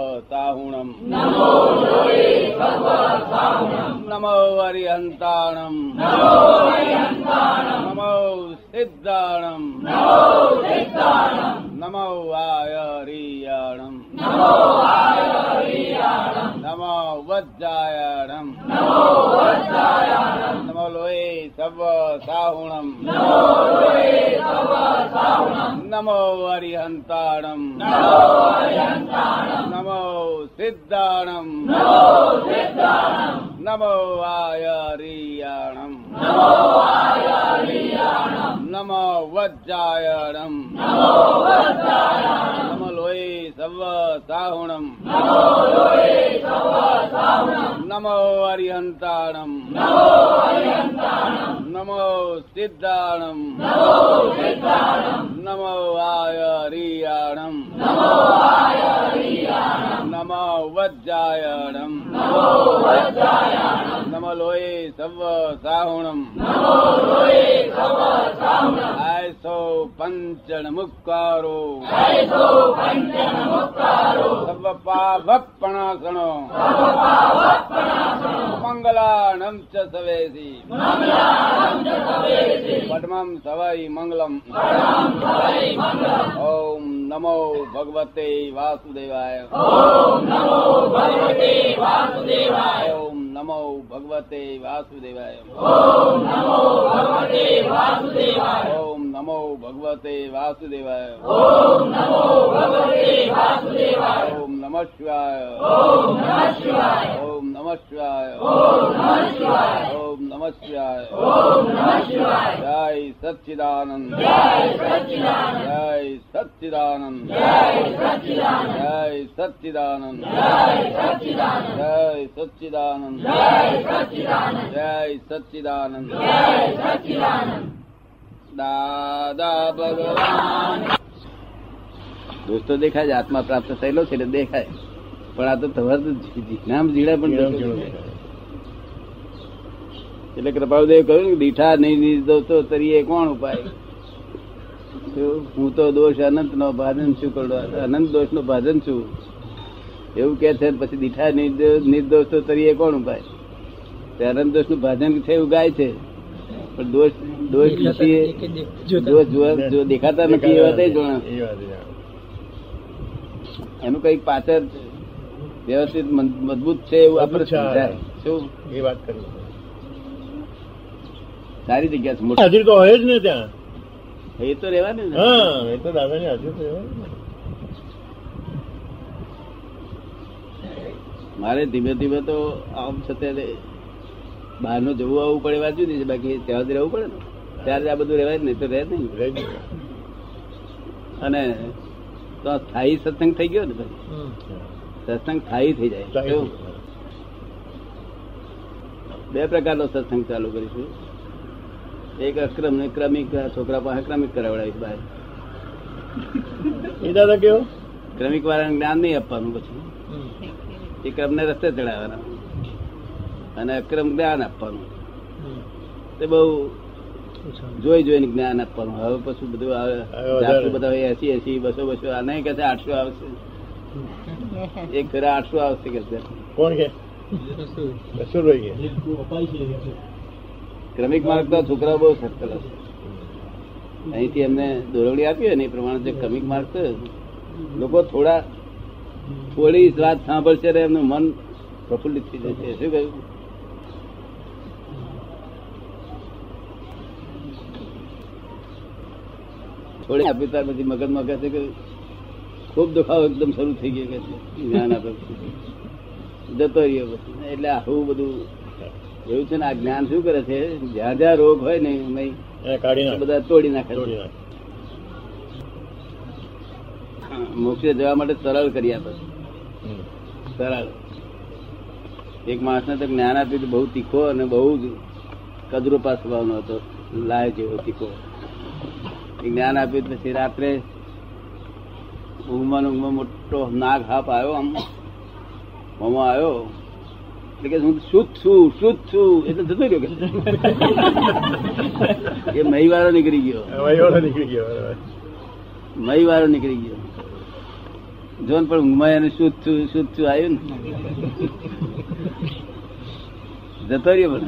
भगवताहुणम् नमो नमो हरिहन्ताणम् नमो सिद्धाणम् नमो वाय हरियाणम् नमो वज्रायणम् नमो लोये सव साहुणम् नमो हरिहन्ताणम् સિદ્ધાણમ નમો સિદ્ધાણમ નમો આયરિયાણમ નમો આયરિયાણમ નમો વજ્જાયણમ નમો વજ્જાયણમ સવ સાહુણમ નમો લોહી નમો સિદ્ધાણમ નમો આયરિયાણમ નમો આયરિયાણમ વજ્જાયણમ નમો વજ્જાયણમ નમો લોય સવ સાહુણમ નમો લોય સવ સાહુણમ આયસો પંચણ મુક્કારો આયસો પંચણ સવ પાવપણાસણો મંગલાણમ ચ સવેસી મંગલાણમ ચ મંગલમ ઓમ નમો ભગવતે વાસુદેવાય ઓમ નમો ભગવતે વાસુદેવાય ઓમ નમો ભગવતે વાસુદેવાય ઓમ નમો ભગવતે વાસુદેવાય ઓમ નમો ભગવતે વાસુદેવાય ઓમ નમો ભગવતે વાસુદેવાય ઓમ નમઃ શિવાય ઓમ નમઃ શિવાય ઓમ નમઃ શિવાય ઓમ નમઃ શિવાય ઓમ નમઃ શિવાય ઓમ નમઃ શિવાય જય સચ્ચિદાનંદ જય સચ્ચિદાનંદ જય સચ્ચિદાનંદ. જય સચ્ચિદાનંદ. જય સચ્ચિદાનંદ. જય સચ્ચિદાનંદ. જય સચ્ચિદાનંદ. જય સચ્ચિદાનંદ. જય સચ્ચિદાનંદ. દાદા ભગવાન. દોસ્તો દેખાય છે આત્મા પ્રાપ્ત થયેલો છે એટલે દેખાય. પણ આ તો તમારે નામ જીડા પણ એટલે કૃપાદેવ કહ્યું દીઠા નહીં દોસ્તો તરીએ કોણ ઉપાય? હું તો દોષ અનંત નો ભાજન છું કરડો અનંત દોષ નો ભાજન છું. એવું કે છે પછી દીઠા નિર્દોષ તો તરીએ કોણ ભાઈ તે અનંત દોષનું ભાજન છે એવું ગાય છે. પણ દોષ દોષ નથી દોષ જો દેખાતા નથી એવા તે જોણા. એ વાત છે. એનું કંઈક પાછળ વ્યવસ્થિત મજબૂત છે એવું આપણે સમજાય. શું? એ વાત કરી. સારી જગ્યા છે હજી તો હોય જ ને ત્યાં. એ તો રેવાનું ને. હા એ તો દાદાની હાજર તો હોય જ ને. મારે ધીમે ધીમે તો આમ છતાં બહારનું જવું આવવું પડે વાત જુદી છે બાકી ત્યાં જ રહેવું પડે ને. ત્યારે આ બધું રહેવાય નહીં તો રહે નહીં. ને. અને તો સ્થાયી સત્સંગ થઈ ગયો ને ભાઈ? સત્સંગ સ્થાયી થઈ જાય? બે પ્રકારનો સત્સંગ ચાલુ કરીશું. એક અક્રમ ને ક્રમિક છોકરા પાસે ક્રમિક કરાવડાવીશ બહાર. એ દાદા કેવો? ક્રમિક વાળાને જ્ઞાન નહીં આપવાનું પછી. એ ક્રમને રસ્તે ચડાવવાના. અને અક્રમ જ્ઞાન આપવાનું. તે બહુ જોઈ જોઈને જ્ઞાન આપવાનું. હવે પછી બધું આવે. બધા એસી એસી બસો બસો આ નહીં કે આઠસો આવશે. એક ઘરે આઠસો આવશે કે કોણ કે? ક્રમિક માર્ગ તો છોકરા બહુ સસ્તા હશે અહીંથી એમને દોરવડી આપી ને એ પ્રમાણે જે ક્રમિક માર્ગ લોકો થોડા થોડી વાત સાંભળશે ને એમનું મન પ્રફુલ્લિત થઈ જશે. શું કહ્યું? થોડી આપી ત્યાર પછી મગજમાં કહે છે કે ખૂબ દુખાવો એકદમ શરૂ થઈ ગયો કે જ્ઞાન આપે જતો રહ્યો પછી. એટલે આવું બધું એવું છે ને આ જ્ઞાન શું કરે છે? જ્યાં જ્યાં રોગ હોય ને એમાં બધા તોડી નાખે મોક્ષે જવા માટે સરળ કરી આપે સરળ એક માણસને તો જ્ઞાન આપ્યું બહુ તીખો અને બહુ જ કદરૂપા સ્વભાવનો હતો લાય જેવો તીખો. જ્ઞાન આપ્યું પછી રાત્રે ઊંઘમાં ઊંઘમાં મોટો નાગ હાપ આવ્યો આમ. મોમાં આવ્યો. કે હું શુદ્ધ છું શુદ્ધ છું. એટલે જતો રહ્યો કે એ મહી વાળો નીકળી ગયો. નીકળી ગયો. મહી વાળો નીકળી ગયો. જો ને પણ ઊંઘમાં એને શુદ્ધ છું શુદ્ધ છું આવ્યું ને. જતો રહ્યો પણ.